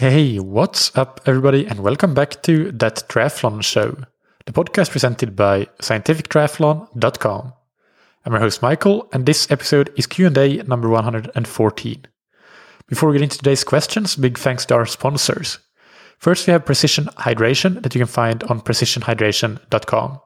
Hey, what's up, everybody, and welcome back to That Triathlon Show, the podcast presented by scientifictriathlon.com. I'm your host, Mikael, and this episode is Q&A number 114. Before we get into today's questions, big thanks to our sponsors. First, we have Precision Hydration that you can find on precisionhydration.com.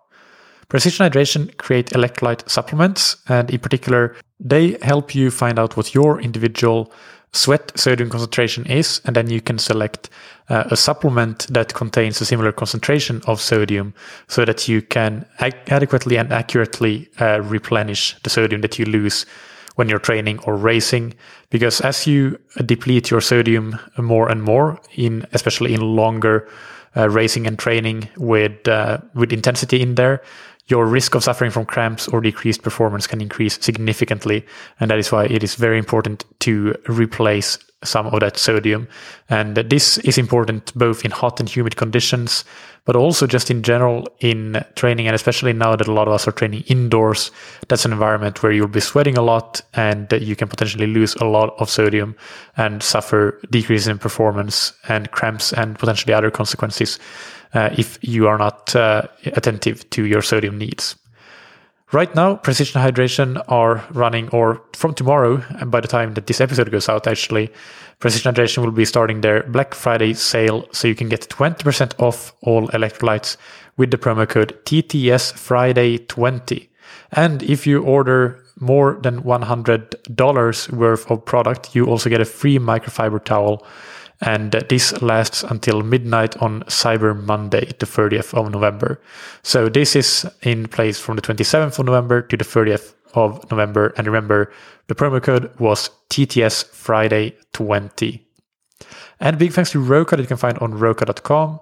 Precision Hydration create electrolyte supplements, and in particular, they help you find out what your individual sweat sodium concentration is, and then you can select uh, a supplement that contains a similar concentration of sodium so that you can ad- adequately and accurately uh, replenish the sodium that you lose when you're training or racing. Because as you deplete your sodium more and more in especially in longer uh, racing and training with uh, with intensity in there your risk of suffering from cramps or decreased performance can increase significantly. And that is why it is very important to replace some of that sodium. And this is important both in hot and humid conditions, but also just in general in training. And especially now that a lot of us are training indoors, that's an environment where you'll be sweating a lot and you can potentially lose a lot of sodium and suffer decreases in performance and cramps and potentially other consequences uh, if you are not uh, attentive to your sodium needs. Right now, Precision Hydration are running, or from tomorrow, and by the time that this episode goes out, actually, Precision Hydration will be starting their Black Friday sale, so you can get 20% off all electrolytes with the promo code TTS Friday 20. And if you order more than $100 worth of product, you also get a free microfiber towel and this lasts until midnight on Cyber Monday, the 30th of November. So this is in place from the 27th of November to the 30th of November. And remember, the promo code was TTS Friday 20. And big thanks to Roka that you can find on roka.com.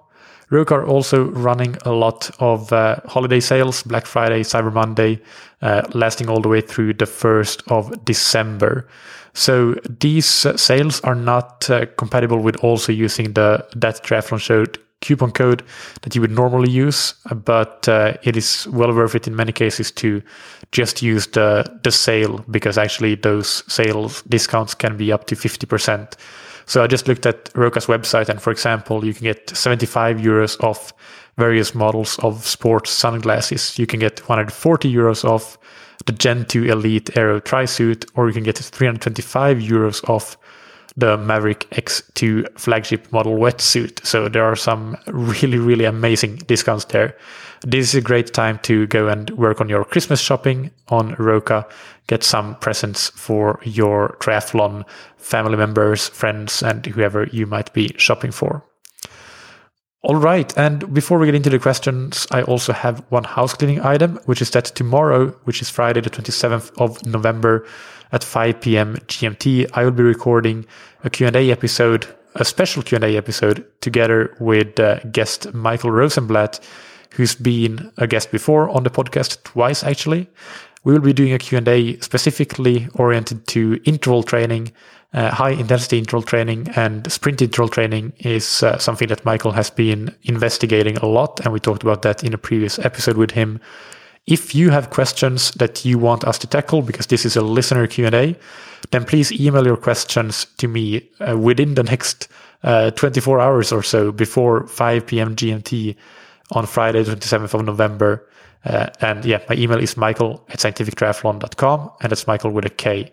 Roka are also running a lot of uh, holiday sales, Black Friday, Cyber Monday, uh, lasting all the way through the 1st of December. So these sales are not uh, compatible with also using the that triathlon show coupon code that you would normally use, but uh, it is well worth it in many cases to just use the the sale because actually those sales discounts can be up to 50%. So I just looked at Roka's website and for example, you can get 75 euros off various models of sports sunglasses. You can get 140 euros off the Gen 2 Elite Aero Tri-Suit, or you can get 325 euros off the Maverick X2 flagship model wetsuit. So there are some really, really amazing discounts there. This is a great time to go and work on your Christmas shopping on Roka, get some presents for your triathlon family members, friends, and whoever you might be shopping for. All right. And before we get into the questions, I also have one house cleaning item, which is that tomorrow, which is Friday, the 27th of November at 5 p.m. GMT, I will be recording a Q&A episode, a special Q&A episode together with uh, guest Michael Rosenblat, who's been a guest before on the podcast twice, actually. We will be doing a Q&A specifically oriented to interval training uh, high intensity interval training and sprint interval training is uh, something that Michael has been investigating a lot. And we talked about that in a previous episode with him. If you have questions that you want us to tackle, because this is a listener Q&A, then please email your questions to me uh, within the next uh, 24 hours or so before 5 p.m. GMT on Friday, 27th of November. Uh, and yeah, my email is mikael at scientifictriathlon.com and that's Mikael with a K.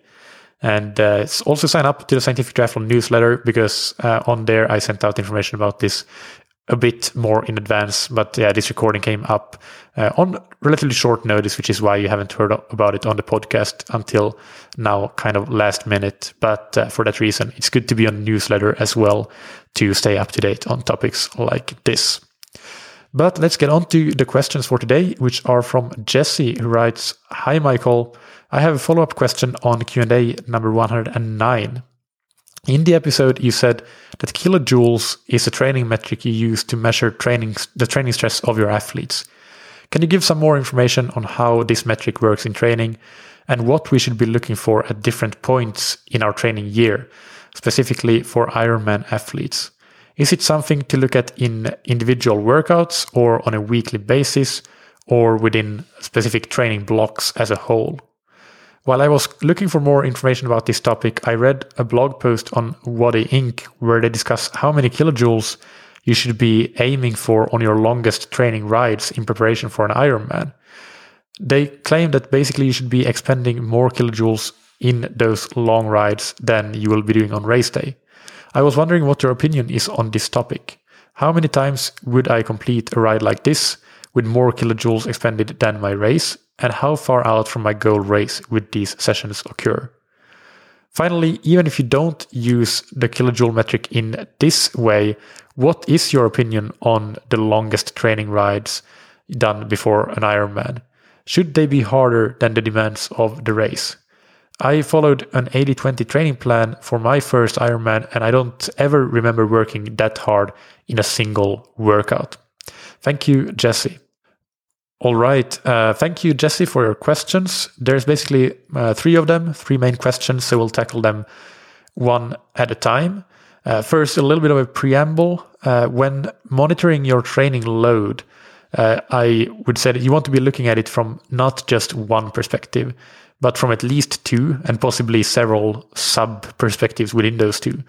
And uh, it's also sign up to the Scientific Triathlon newsletter because uh, on there I sent out information about this a bit more in advance. But yeah, this recording came up uh, on relatively short notice, which is why you haven't heard about it on the podcast until now, kind of last minute. But uh, for that reason, it's good to be on newsletter as well to stay up to date on topics like this. But let's get on to the questions for today, which are from Jesse, who writes, Hi, Mikael. I have a follow-up question on Q&A number 109. In the episode, you said that kilojoules is a training metric you use to measure training, the training stress of your athletes. Can you give some more information on how this metric works in training and what we should be looking for at different points in our training year, specifically for Ironman athletes? Is it something to look at in individual workouts or on a weekly basis or within specific training blocks as a whole? While I was looking for more information about this topic, I read a blog post on Wattie Ink. where they discuss how many kilojoules you should be aiming for on your longest training rides in preparation for an Ironman. They claim that basically you should be expending more kilojoules in those long rides than you will be doing on race day. I was wondering what your opinion is on this topic. How many times would I complete a ride like this with more kilojoules expended than my race? And how far out from my goal race would these sessions occur? Finally, even if you don't use the kilojoule metric in this way, what is your opinion on the longest training rides done before an Ironman? Should they be harder than the demands of the race? I followed an 80 20 training plan for my first Ironman, and I don't ever remember working that hard in a single workout. Thank you, Jesse. All right. Uh, thank you, Jesse, for your questions. There's basically uh, three of them, three main questions. So we'll tackle them one at a time. Uh, first, a little bit of a preamble. Uh, when monitoring your training load, uh, I would say that you want to be looking at it from not just one perspective, but from at least two and possibly several sub perspectives within those two.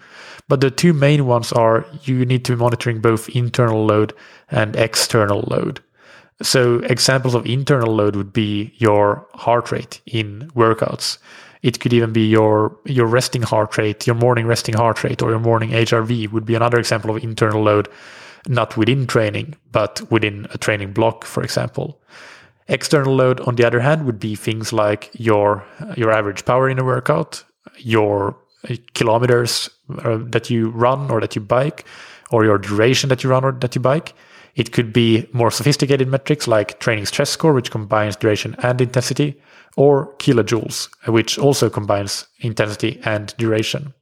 But the two main ones are you need to be monitoring both internal load and external load. So examples of internal load would be your heart rate in workouts. It could even be your your resting heart rate, your morning resting heart rate, or your morning HRV would be another example of internal load, not within training, but within a training block, for example. External load, on the other hand, would be things like your your average power in a workout, your kilometers uh, that you run or that you bike, or your duration that you run or that you bike it could be more sophisticated metrics like training stress score, which combines duration and intensity, or kilojoules, which also combines intensity and duration.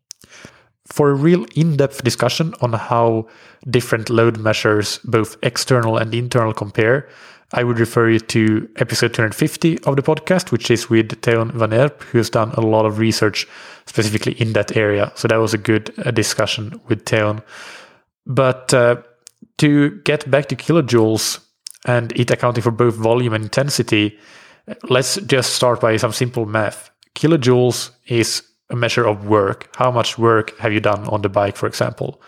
For a real in depth discussion on how different load measures, both external and internal, compare, I would refer you to episode 250 of the podcast, which is with Teun Van Erp, who has done a lot of research specifically in that area. So that was a good uh, discussion with Teun. But uh, to get back to kilojoules and it accounting for both volume and intensity, let's just start by some simple math. Kilojoules is a measure of work. How much work have you done on the bike, for example?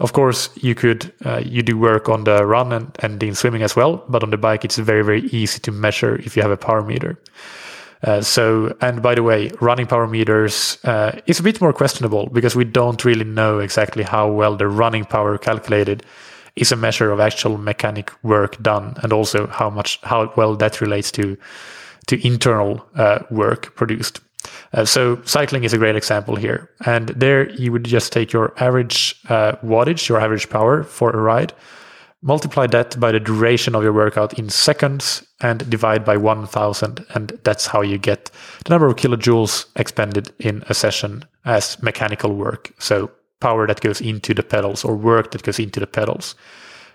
Of course, you could uh, you do work on the run and, and in swimming as well, but on the bike it's very very easy to measure if you have a power meter. Uh, so, and by the way, running power meters uh, is a bit more questionable because we don't really know exactly how well the running power calculated is a measure of actual mechanic work done and also how much how well that relates to to internal uh, work produced uh, so cycling is a great example here. And there you would just take your average uh, wattage your average power for a ride multiply that by the duration of your workout in seconds and divide by 1000 and that's how you get the number of kilojoules expended in a session as mechanical work. So power that goes into the pedals or work that goes into the pedals.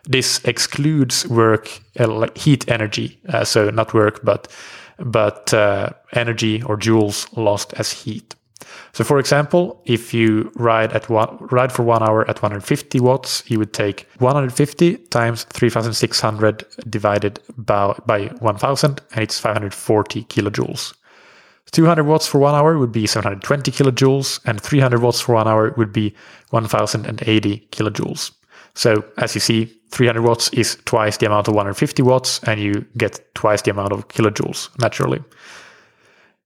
This excludes work, uh, like heat energy, uh, so not work, but but uh, energy or joules lost as heat. So, for example, if you ride at one ride for one hour at 150 watts, you would take 150 times 3,600 divided by, by 1,000, and it's 540 kilojoules. 200 watts for one hour would be 720 kilojoules, and 300 watts for one hour would be 1080 kilojoules. So, as you see, 300 watts is twice the amount of 150 watts, and you get twice the amount of kilojoules naturally.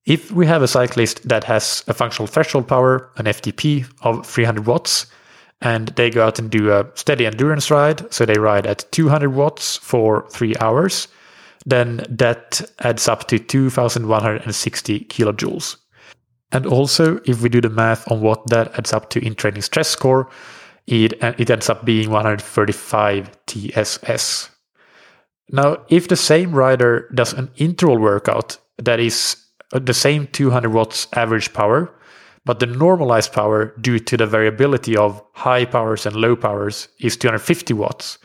If we have a cyclist that has a functional threshold power, an FTP of 300 watts, and they go out and do a steady endurance ride, so they ride at 200 watts for three hours, then that adds up to 2160 kilojoules. And also, if we do the math on what that adds up to in training stress score, it, it ends up being 135 TSS. Now, if the same rider does an interval workout that is the same 200 watts average power, but the normalized power due to the variability of high powers and low powers is 250 watts,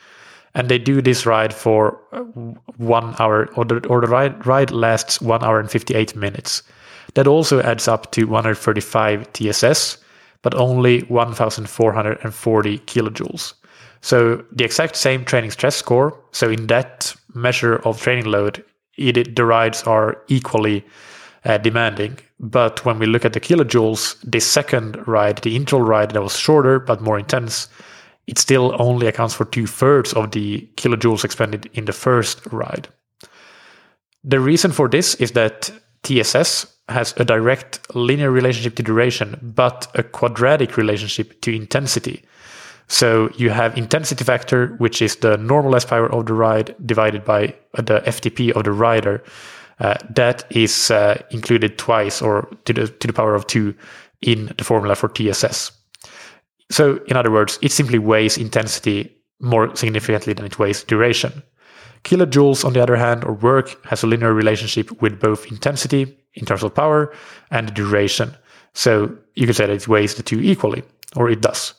and they do this ride for uh, one hour, or the, or the ride, ride lasts one hour and 58 minutes. That also adds up to 135 TSS, but only 1,440 kilojoules. So the exact same training stress score. So in that measure of training load, it, the rides are equally uh, demanding. But when we look at the kilojoules, the second ride, the interval ride that was shorter but more intense, it still only accounts for two thirds of the kilojoules expended in the first ride. The reason for this is that TSS has a direct linear relationship to duration, but a quadratic relationship to intensity. So you have intensity factor, which is the normalized power of the ride divided by the FTP of the rider. Uh, that is uh, included twice or to the to the power of two in the formula for TSS. So in other words, it simply weighs intensity more significantly than it weighs duration. Kilojoules, on the other hand, or work, has a linear relationship with both intensity in terms of power and duration. So you could say that it weighs the two equally, or it does.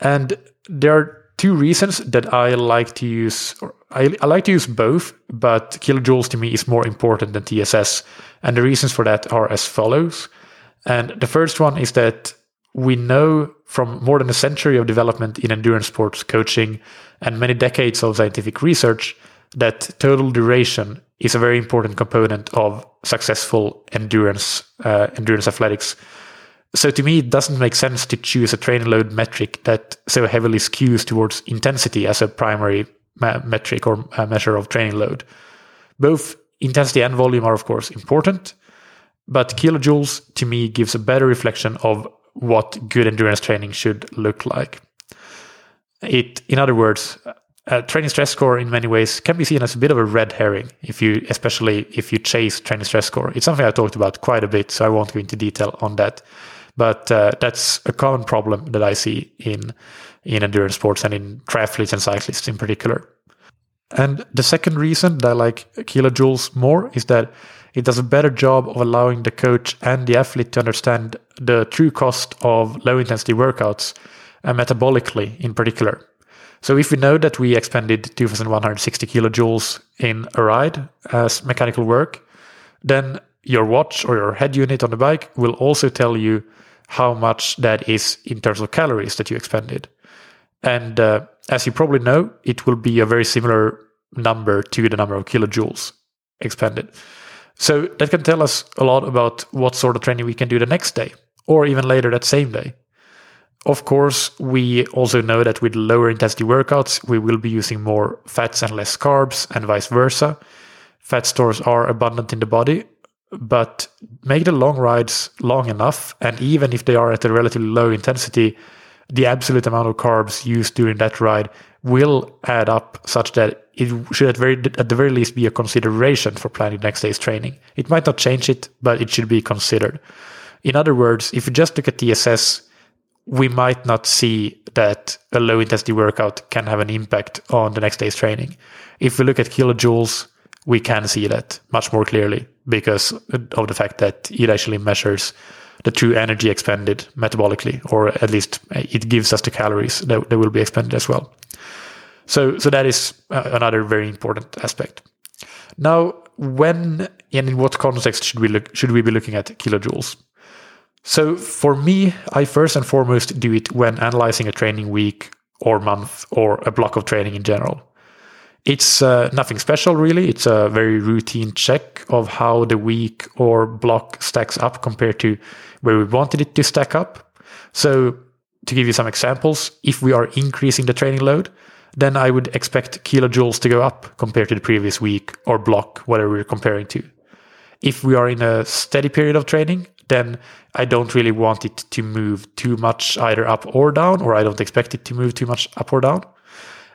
And there are two reasons that I like to use, I, I like to use both, but kilojoules to me is more important than TSS. And the reasons for that are as follows. And the first one is that we know from more than a century of development in endurance sports coaching and many decades of scientific research that total duration is a very important component of successful endurance uh, endurance athletics. So to me, it doesn't make sense to choose a training load metric that so heavily skews towards intensity as a primary ma- metric or measure of training load. Both intensity and volume are of course important, but kilojoules to me gives a better reflection of what good endurance training should look like. It, in other words, a training stress score in many ways can be seen as a bit of a red herring if you especially if you chase training stress score. It's something i talked about quite a bit so i won't go into detail on that. But uh, that's a common problem that i see in in endurance sports and in triathletes and cyclists in particular. And the second reason that i like kilojoules more is that it does a better job of allowing the coach and the athlete to understand the true cost of low intensity workouts and metabolically in particular so if we know that we expended 2160 kilojoules in a ride as mechanical work, then your watch or your head unit on the bike will also tell you how much that is in terms of calories that you expended. And uh, as you probably know, it will be a very similar number to the number of kilojoules expended. So that can tell us a lot about what sort of training we can do the next day or even later that same day. Of course, we also know that with lower intensity workouts, we will be using more fats and less carbs, and vice versa. Fat stores are abundant in the body, but make the long rides long enough, and even if they are at a relatively low intensity, the absolute amount of carbs used during that ride will add up such that it should at, very, at the very least be a consideration for planning next day's training. It might not change it, but it should be considered. In other words, if you just look at TSS, we might not see that a low intensity workout can have an impact on the next day's training. If we look at kilojoules, we can see that much more clearly because of the fact that it actually measures the true energy expended metabolically, or at least it gives us the calories that, that will be expended as well. So, so that is uh, another very important aspect. Now, when and in what context should we look, should we be looking at kilojoules? So for me, I first and foremost do it when analyzing a training week or month or a block of training in general. It's uh, nothing special really. It's a very routine check of how the week or block stacks up compared to where we wanted it to stack up. So to give you some examples, if we are increasing the training load, then I would expect kilojoules to go up compared to the previous week or block, whatever we're comparing to. If we are in a steady period of training, then I don't really want it to move too much either up or down, or I don't expect it to move too much up or down.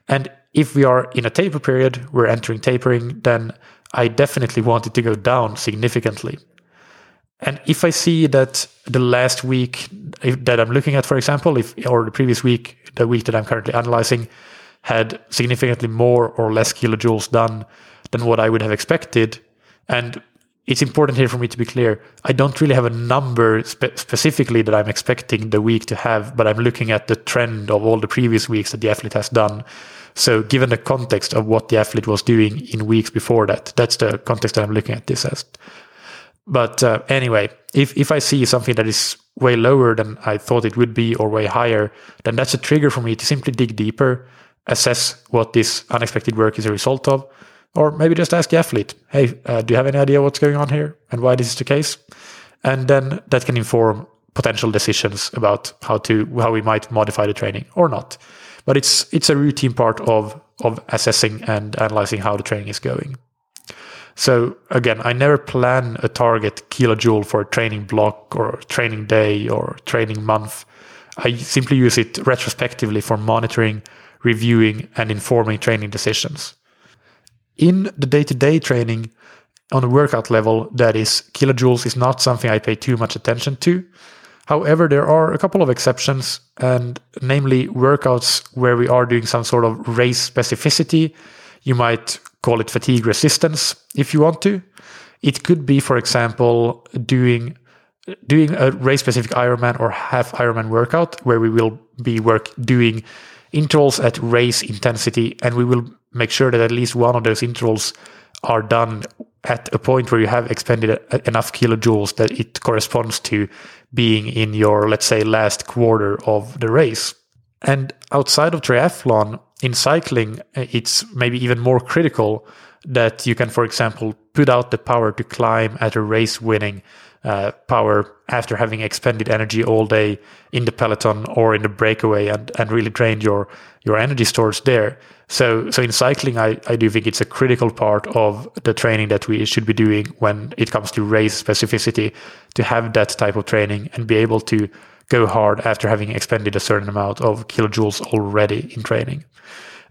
And if we are in a taper period, we're entering tapering, then I definitely want it to go down significantly. And if I see that the last week that I'm looking at, for example, if or the previous week, the week that I'm currently analyzing, had significantly more or less kilojoules done than what I would have expected, and it's important here for me to be clear. I don't really have a number spe- specifically that I'm expecting the week to have, but I'm looking at the trend of all the previous weeks that the athlete has done. So, given the context of what the athlete was doing in weeks before that, that's the context that I'm looking at this as. But uh, anyway, if if I see something that is way lower than I thought it would be or way higher, then that's a trigger for me to simply dig deeper, assess what this unexpected work is a result of, or maybe just ask the athlete, hey, uh, do you have any idea what's going on here and why this is the case? And then that can inform potential decisions about how to how we might modify the training or not. But it's it's a routine part of of assessing and analyzing how the training is going. So again, I never plan a target kilojoule for a training block or training day or training month. I simply use it retrospectively for monitoring, reviewing, and informing training decisions. In the day to day training, on a workout level, that is, kilojoules is not something I pay too much attention to. However, there are a couple of exceptions, and namely workouts where we are doing some sort of race specificity. You might call it fatigue resistance if you want to. It could be, for example, doing doing a race specific Ironman or half Ironman workout where we will be work doing intervals at race intensity and we will make sure that at least one of those intervals are done at a point where you have expended enough kilojoules that it corresponds to being in your, let's say, last quarter of the race. And outside of triathlon, in cycling, it's maybe even more critical that you can, for example, put out the power to climb at a race winning uh, power after having expended energy all day in the peloton or in the breakaway and, and really drained your, your energy stores there. So, so in cycling, I, I do think it's a critical part of the training that we should be doing when it comes to race specificity to have that type of training and be able to go hard after having expended a certain amount of kilojoules already in training.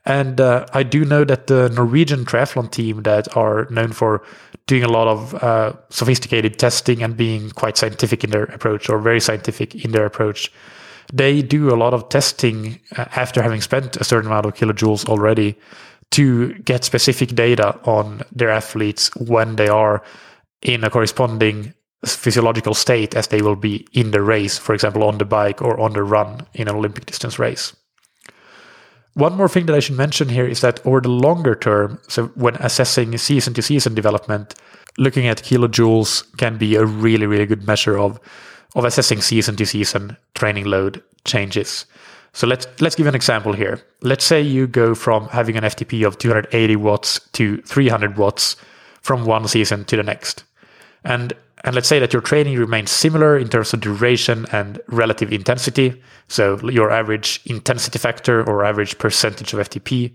And uh, I do know that the Norwegian triathlon team that are known for doing a lot of uh, sophisticated testing and being quite scientific in their approach or very scientific in their approach they do a lot of testing uh, after having spent a certain amount of kilojoules already to get specific data on their athletes when they are in a corresponding physiological state as they will be in the race, for example, on the bike or on the run in an Olympic distance race. One more thing that I should mention here is that over the longer term, so when assessing season to season development, looking at kilojoules can be a really, really good measure of of assessing season to season training load changes. So let's let's give an example here. Let's say you go from having an FTP of 280 watts to 300 watts from one season to the next. And and let's say that your training remains similar in terms of duration and relative intensity. So your average intensity factor or average percentage of FTP.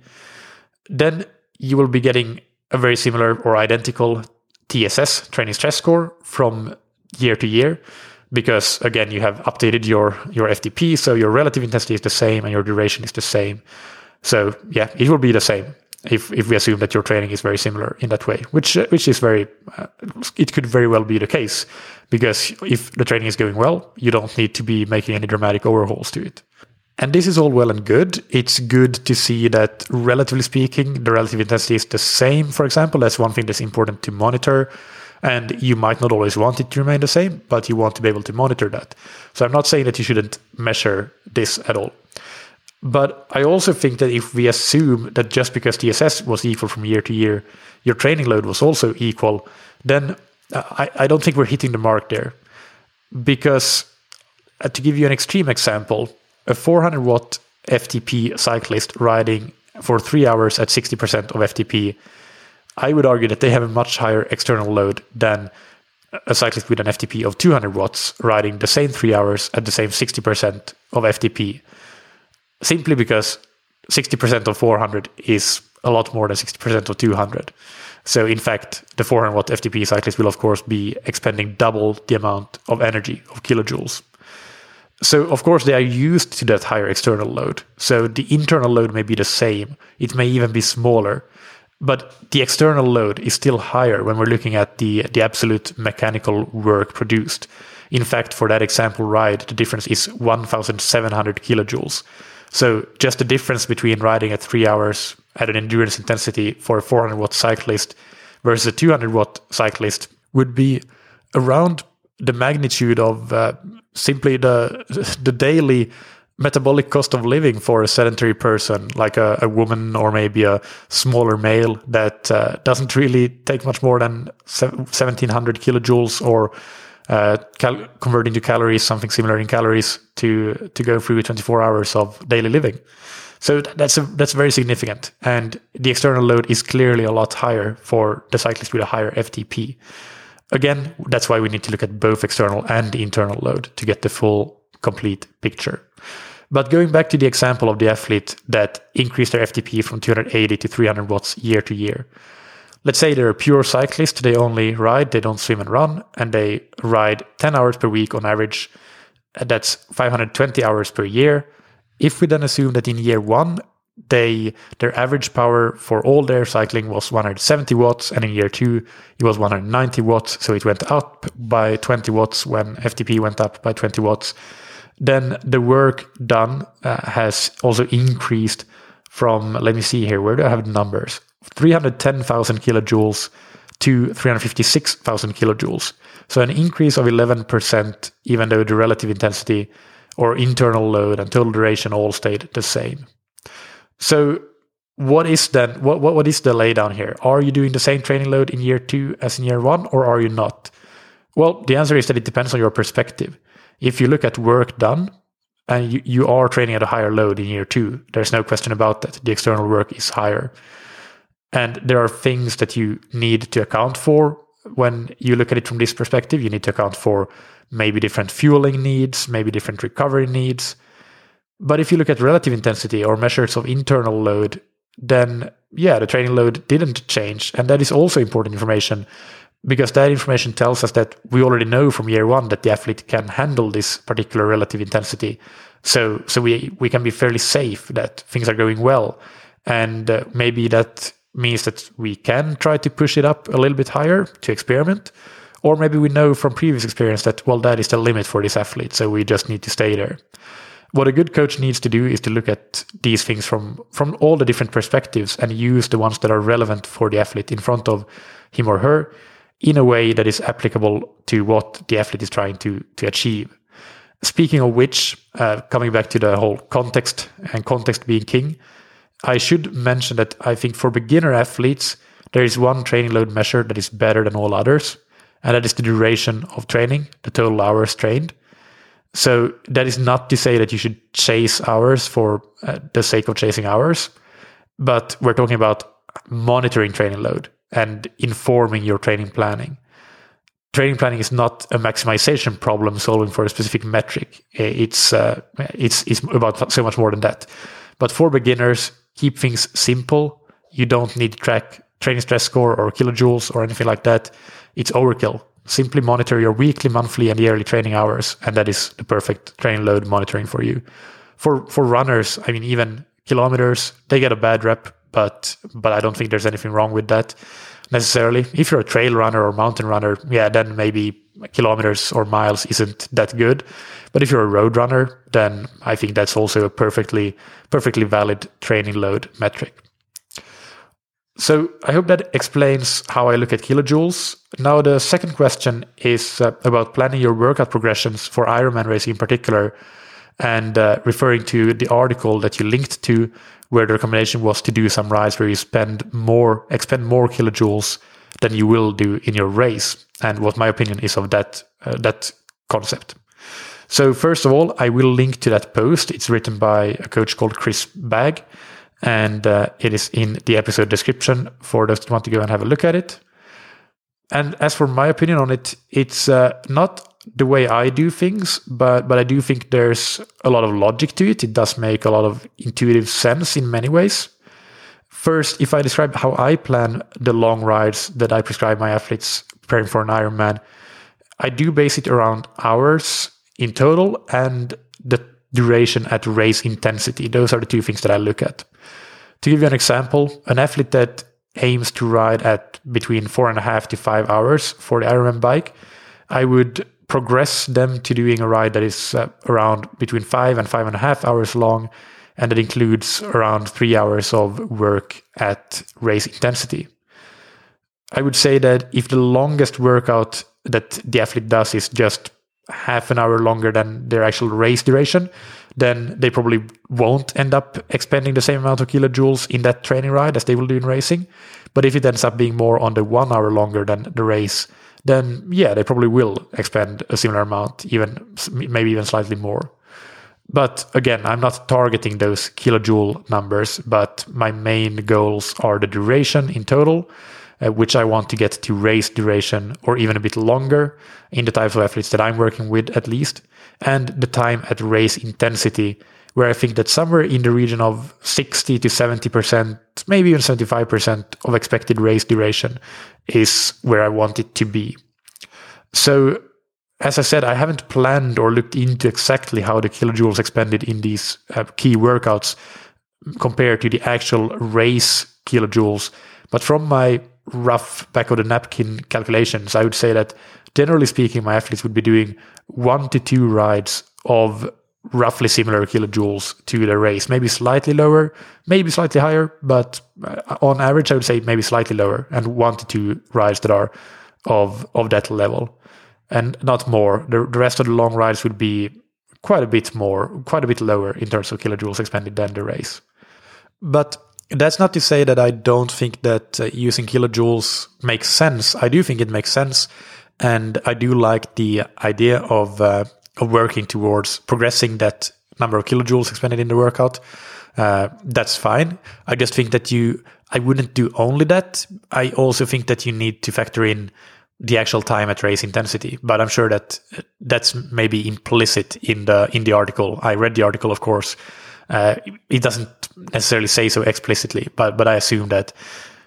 Then you will be getting a very similar or identical TSS, training stress score, from year to year because again you have updated your your FTP, so your relative intensity is the same and your duration is the same. So yeah, it will be the same if if we assume that your training is very similar in that way, which which is very uh, it could very well be the case because if the training is going well, you don't need to be making any dramatic overhauls to it. And this is all well and good. It's good to see that, relatively speaking, the relative intensity is the same, for example. That's one thing that's important to monitor. And you might not always want it to remain the same, but you want to be able to monitor that. So I'm not saying that you shouldn't measure this at all. But I also think that if we assume that just because TSS was equal from year to year, your training load was also equal, then uh, I, I don't think we're hitting the mark there. Because uh, to give you an extreme example, a 400 watt FTP cyclist riding for three hours at 60% of FTP I would argue that they have a much higher external load than a cyclist with an FTP of 200 watts riding the same three hours at the same 60% of FTP, simply because 60% of 400 is a lot more than 60% of 200. So, in fact, the 400 watt FTP cyclist will, of course, be expending double the amount of energy of kilojoules. So, of course, they are used to that higher external load. So, the internal load may be the same, it may even be smaller. But the external load is still higher when we're looking at the, the absolute mechanical work produced. In fact, for that example ride, the difference is 1,700 kilojoules. So just the difference between riding at three hours at an endurance intensity for a 400 watt cyclist versus a 200 watt cyclist would be around the magnitude of uh, simply the the daily metabolic cost of living for a sedentary person, like a, a woman or maybe a smaller male that uh, doesn't really take much more than 1700 kilojoules or uh, cal- converting to calories, something similar in calories to to go through 24 hours of daily living. So that's a, that's very significant, and the external load is clearly a lot higher for the cyclist with a higher FTP. Again, that's why we need to look at both external and internal load to get the full complete picture. But going back to the example of the athlete that increased their FTP from 280 to 300 watts year to year. Let's say they're a pure cyclist, they only ride, they don't swim and run, and they ride 10 hours per week on average. That's 520 hours per year. If we then assume that in year one, they their average power for all their cycling was 170 watts and in year two it was 190 watts so it went up by 20 watts when ftp went up by 20 watts then the work done uh, has also increased from let me see here where do i have the numbers 310000 kilojoules to 356000 kilojoules so an increase of 11% even though the relative intensity or internal load and total duration all stayed the same so what is then what, what what is the laydown here? Are you doing the same training load in year two as in year one, or are you not? Well, the answer is that it depends on your perspective. If you look at work done and you, you are training at a higher load in year two, there's no question about that. The external work is higher. And there are things that you need to account for when you look at it from this perspective. You need to account for maybe different fueling needs, maybe different recovery needs, but if you look at relative intensity or measures of internal load, then yeah, the training load didn't change. And that is also important information because that information tells us that we already know from year one that the athlete can handle this particular relative intensity. So, so we, we can be fairly safe that things are going well. And uh, maybe that means that we can try to push it up a little bit higher to experiment. Or maybe we know from previous experience that, well, that is the limit for this athlete. So we just need to stay there what a good coach needs to do is to look at these things from from all the different perspectives and use the ones that are relevant for the athlete in front of him or her in a way that is applicable to what the athlete is trying to to achieve speaking of which uh, coming back to the whole context and context being king i should mention that i think for beginner athletes there is one training load measure that is better than all others and that is the duration of training the total hours trained so that is not to say that you should chase hours for uh, the sake of chasing hours, but we're talking about monitoring training load and informing your training planning. Training planning is not a maximization problem solving for a specific metric. It's uh, it's it's about so much more than that. But for beginners, keep things simple. You don't need to track training stress score or kilojoules or anything like that. It's overkill simply monitor your weekly, monthly, and yearly training hours, and that is the perfect training load monitoring for you. For for runners, I mean, even kilometers, they get a bad rep, but but I don't think there's anything wrong with that necessarily. If you're a trail runner or mountain runner, yeah, then maybe kilometers or miles isn't that good. But if you're a road runner, then I think that's also a perfectly perfectly valid training load metric. So I hope that explains how I look at kilojoules. Now, the second question is uh, about planning your workout progressions for Ironman racing in particular, and uh, referring to the article that you linked to, where the recommendation was to do some rides where you spend more, expend more kilojoules than you will do in your race, and what my opinion is of that uh, that concept. So first of all, I will link to that post. It's written by a coach called Chris Bagg, and uh, it is in the episode description for those who want to go and have a look at it. And as for my opinion on it, it's uh, not the way I do things, but but I do think there's a lot of logic to it. It does make a lot of intuitive sense in many ways. First, if I describe how I plan the long rides that I prescribe my athletes preparing for an Ironman, I do base it around hours in total and the duration at race intensity. Those are the two things that I look at. To give you an example, an athlete that aims to ride at between four and a half to five hours for the Ironman bike, I would progress them to doing a ride that is uh, around between five and five and a half hours long, and that includes around three hours of work at race intensity. I would say that if the longest workout that the athlete does is just half an hour longer than their actual race duration, then they probably won't end up expending the same amount of kilojoules in that training ride as they will do in racing. But if it ends up being more on the one hour longer than the race, then yeah, they probably will expend a similar amount, even maybe even slightly more. But again, I'm not targeting those kilojoule numbers, but my main goals are the duration in total uh, which I want to get to race duration or even a bit longer in the types of athletes that I'm working with, at least, and the time at race intensity, where I think that somewhere in the region of 60 to 70%, maybe even 75% of expected race duration is where I want it to be. So, as I said, I haven't planned or looked into exactly how the kilojoules expended in these uh, key workouts compared to the actual race kilojoules. But from my rough back of the napkin calculations, I would say that generally speaking, my athletes would be doing one to two rides of roughly similar kilojoules to the race, maybe slightly lower, maybe slightly higher, but uh, on average, I would say maybe slightly lower, and one to two rides that are of of that level, and not more. The, the rest of the long rides would be quite a bit more, quite a bit lower in terms of kilojoules expended than the race. But that's not to say that I don't think that uh, using kilojoules makes sense. I do think it makes sense, and I do like the idea of uh, of working towards progressing that number of kilojoules expended in the workout. Uh, that's fine. I just think that you, I wouldn't do only that. I also think that you need to factor in the actual time at race intensity. But I'm sure that uh, that's maybe implicit in the in the article. I read the article, of course. Uh, it doesn't necessarily say so explicitly, but but I assume that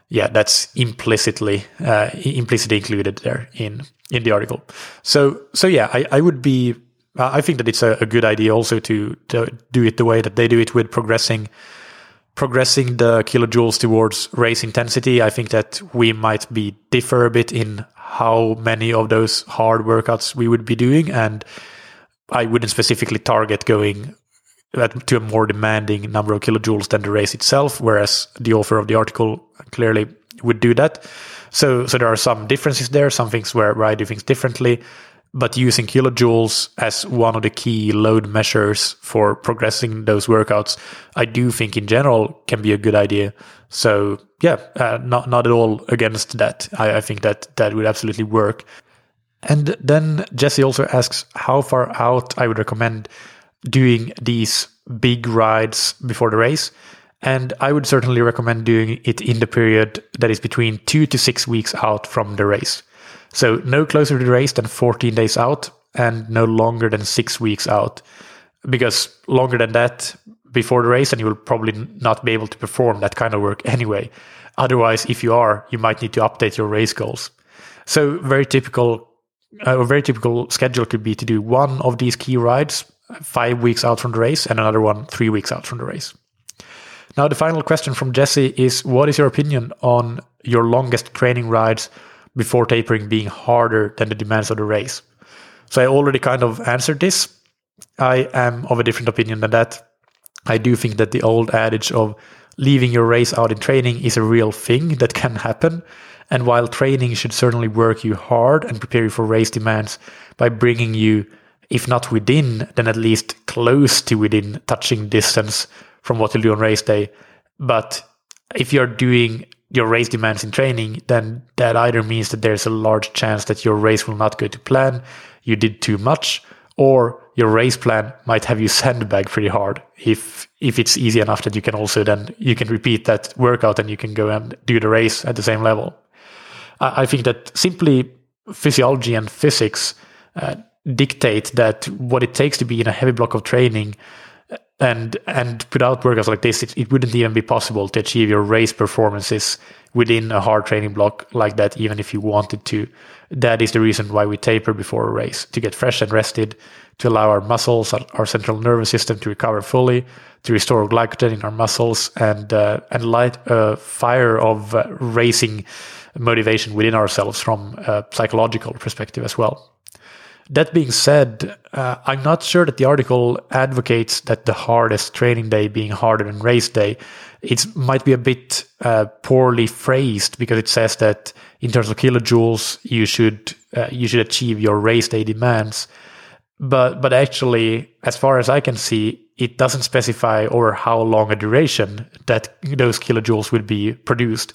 yeah, that's implicitly uh, implicitly included there in in the article. So so yeah, I, I would be I think that it's a, a good idea also to, to do it the way that they do it with progressing progressing the kilojoules towards race intensity. I think that we might be differ a bit in how many of those hard workouts we would be doing, and I wouldn't specifically target going to a more demanding number of kilojoules than the race itself, whereas the author of the article clearly would do that. So, so there are some differences there, some things where, where I do things differently but using kilojoules as one of the key load measures for progressing those workouts, I do think in general can be a good idea. So yeah, uh, not not at all against that. I, I think that that would absolutely work. And then Jesse also asks how far out I would recommend doing these big rides before the race. And I would certainly recommend doing it in the period that is between two to six weeks out from the race. So no closer to the race than 14 days out and no longer than six weeks out. Because longer than that before the race, and you will probably not be able to perform that kind of work anyway. Otherwise, if you are, you might need to update your race goals. So very typical, uh, a very typical schedule could be to do one of these key rides five weeks out from the race and another one three weeks out from the race. Now, the final question from Jesse is What is your opinion on your longest training rides before tapering being harder than the demands of the race. So I already kind of answered this. I am of a different opinion than that. I do think that the old adage of leaving your race out in training is a real thing that can happen. And while training should certainly work you hard and prepare you for race demands by bringing you, if not within, then at least close to within touching distance from what you'll do on race day. But if you're doing your race demands in training, then that either means that there's a large chance that your race will not go to plan, you did too much, or your race plan might have you sandbag pretty hard. If if it's easy enough that you can also then you can repeat that workout and you can go and do the race at the same level. I, I think that simply physiology and physics uh, dictate that what it takes to be in a heavy block of training and and without workouts like this, it, it wouldn't even be possible to achieve your race performances within a hard training block like that, even if you wanted to. That is the reason why we taper before a race to get fresh and rested, to allow our muscles, our central nervous system to recover fully, to restore glycogen in our muscles, and uh, and light a fire of uh, racing motivation within ourselves from a psychological perspective as well. That being said, uh, I'm not sure that the article advocates that the hardest training day being harder than race day. It might be a bit uh, poorly phrased because it says that in terms of kilojoules, you should uh, you should achieve your race day demands. But but actually, as far as I can see, it doesn't specify over how long a duration that those kilojoules would be produced.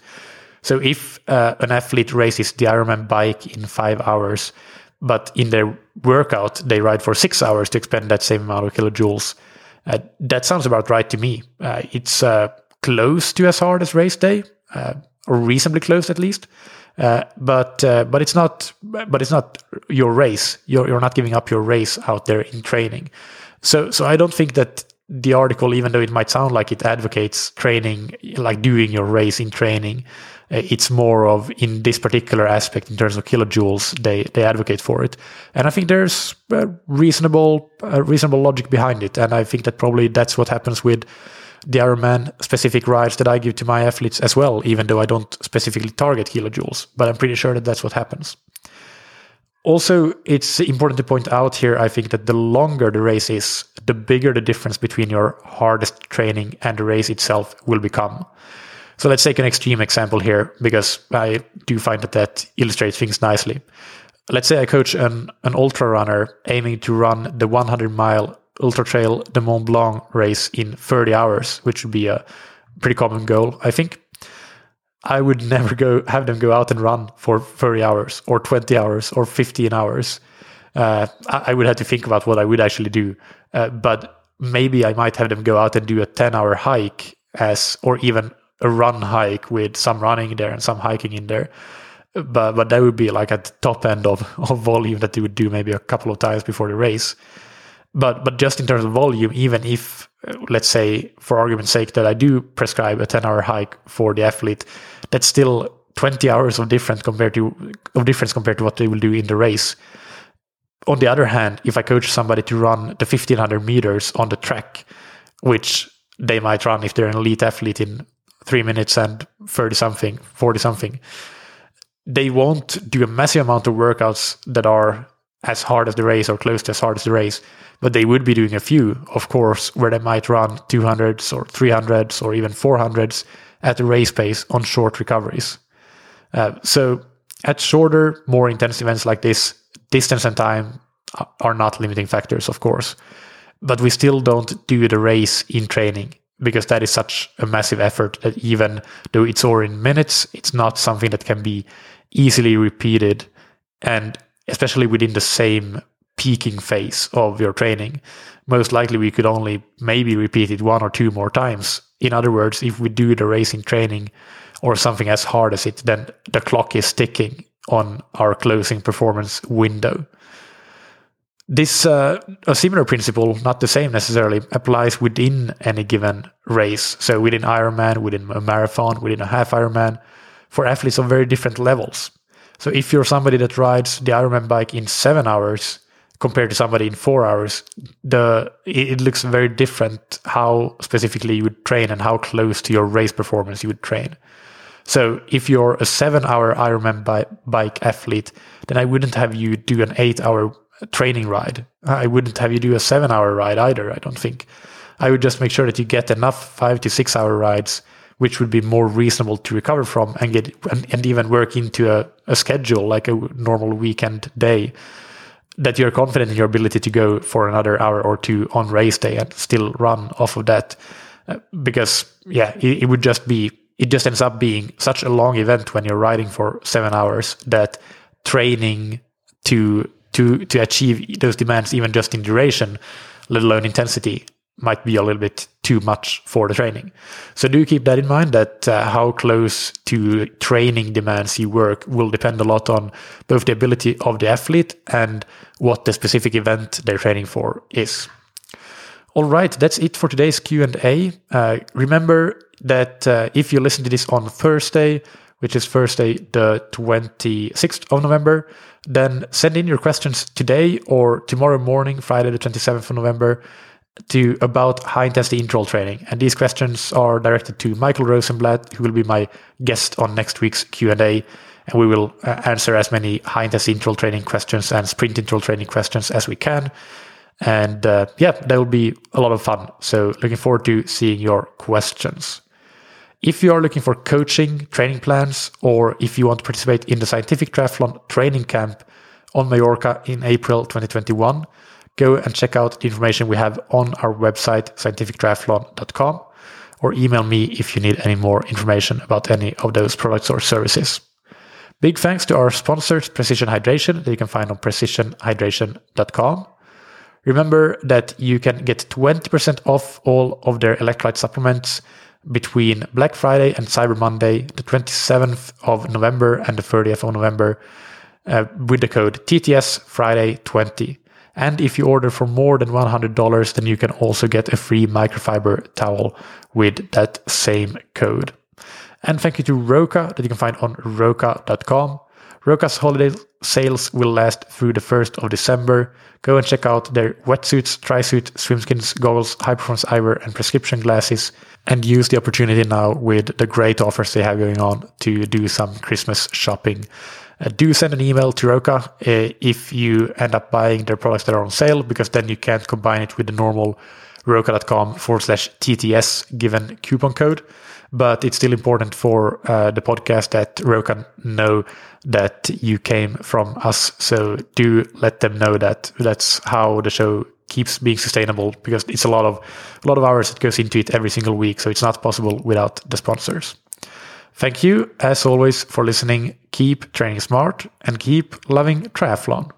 So if uh, an athlete races the Ironman bike in five hours, but in their workout they ride for six hours to expend that same amount of kilojoules. Uh, that sounds about right to me. Uh, it's uh, close to as hard as race day. Uh, or reasonably close at least. Uh, but uh, but it's not but it's not your race. You're you're not giving up your race out there in training. So so I don't think that the article, even though it might sound like it advocates training, like doing your race in training, Uh, it's more of in this particular aspect in terms of kilojoules they they advocate for it. And i think there's a reasonable a reasonable logic behind it. And i think that probably that's what happens with the ironman specific rides that i give to my athletes as well even though i don't specifically target kilojoules but i'm pretty sure that that's what happens. Also it's important to point out here i think that the longer the race is the bigger the difference between your hardest training and the race itself will become so let's take an extreme example here because I do find that that illustrates things nicely. Let's say I coach an, an ultra runner aiming to run the 100 mile ultra trail the Mont Blanc race in 30 hours, which would be a pretty common goal, I think. I would never go have them go out and run for 30 hours or 20 hours or 15 hours. Uh, I, I, would have to think about what I would actually do. Uh, but maybe I might have them go out and do a 10 hour hike as, or even a run hike with some running in there and some hiking in there. But but that would be like at the top end of, of volume that you would do maybe a couple of times before the race. But but just in terms of volume, even if uh, let's say for argument's sake that I do prescribe a 10 hour hike for the athlete, that's still 20 hours of difference compared to of difference compared to what they will do in the race. On the other hand, if I coach somebody to run the 1500 meters on the track, which they might run if they're an elite athlete in three minutes and 30 something, 40 something. They won't do a massive amount of workouts that are as hard as the race or close to as hard as the race, but they would be doing a few, of course, where they might run 200s or 300s or even 400s at the race pace on short recoveries. Uh, so at shorter, more intense events like this, distance and time are not limiting factors, of course. But we still don't do the race in training because that is such a massive effort that even though it's all in minutes, it's not something that can be easily repeated. And especially within the same peaking phase of your training, most likely we could only maybe repeat it one or two more times. In other words, if we do the racing training or something as hard as it, then the clock is ticking on our closing performance window. This uh, a similar principle, not the same necessarily, applies within any given race. So within Ironman, within a marathon, within a half Ironman, for athletes of very different levels. So if you're somebody that rides the Ironman bike in seven hours compared to somebody in four hours, the it looks very different how specifically you would train and how close to your race performance you would train. So if you're a seven-hour Ironman bi- bike athlete, then I wouldn't have you do an eight-hour training ride. I wouldn't have you do a seven hour ride either, I don't think. I would just make sure that you get enough five to six hour rides, which would be more reasonable to recover from and get and, and even work into a, a schedule like a normal weekend day that you're confident in your ability to go for another hour or two on race day and still run off of that. Uh, because yeah, it, it would just be it just ends up being such a long event when you're riding for seven hours that training to to to achieve those demands even just in duration let alone intensity might be a little bit too much for the training. So do keep that in mind that uh, how close to training demands you work will depend a lot on both the ability of the athlete and what the specific event they're training for is. All right that's it for today's q&a uh, remember that uh, if you listen to this on thursday which is thursday the 26th of november then send in your questions today or tomorrow morning, Friday the 27th of November, to about high intensity interval training. And these questions are directed to Mikael Rosenblat, who will be my guest on next week's Q&A. And we will uh, answer as many high intensity interval training questions and sprint interval training questions as we can. And uh, yeah, that will be a lot of fun. So looking forward to seeing your questions. If you are looking for coaching, training plans, or if you want to participate in the Scientific Triathlon training camp on Mallorca in April 2021, go and check out the information we have on our website, scientifictriathlon.com, or email me if you need any more information about any of those products or services. Big thanks to our sponsors, Precision Hydration, that you can find on precisionhydration.com. Remember that you can get 20% off all of their electrolyte supplements between Black Friday and Cyber Monday, the 27th of November and the 30th of November, uh, with the code TTS Friday 20. And if you order for more than $100, then you can also get a free microfiber towel with that same code. And thank you to Roka that you can find on roka.com. Roka's holiday sales will last through the 1st of December. Go and check out their wetsuits, tri-suit, swimskins, goggles, high performance eyewear, and prescription glasses. And use the opportunity now with the great offers they have going on to do some Christmas shopping. Uh, do send an email to Roka uh, if you end up buying their products that are on sale, because then you can't combine it with the normal roka.com forward slash TTS given coupon code but it's still important for uh, the podcast that Roka know that you came from us. So do let them know that that's how the show keeps being sustainable because it's a lot of a lot of hours that goes into it every single week. So it's not possible without the sponsors. Thank you, as always, for listening. Keep training smart and keep loving triathlon.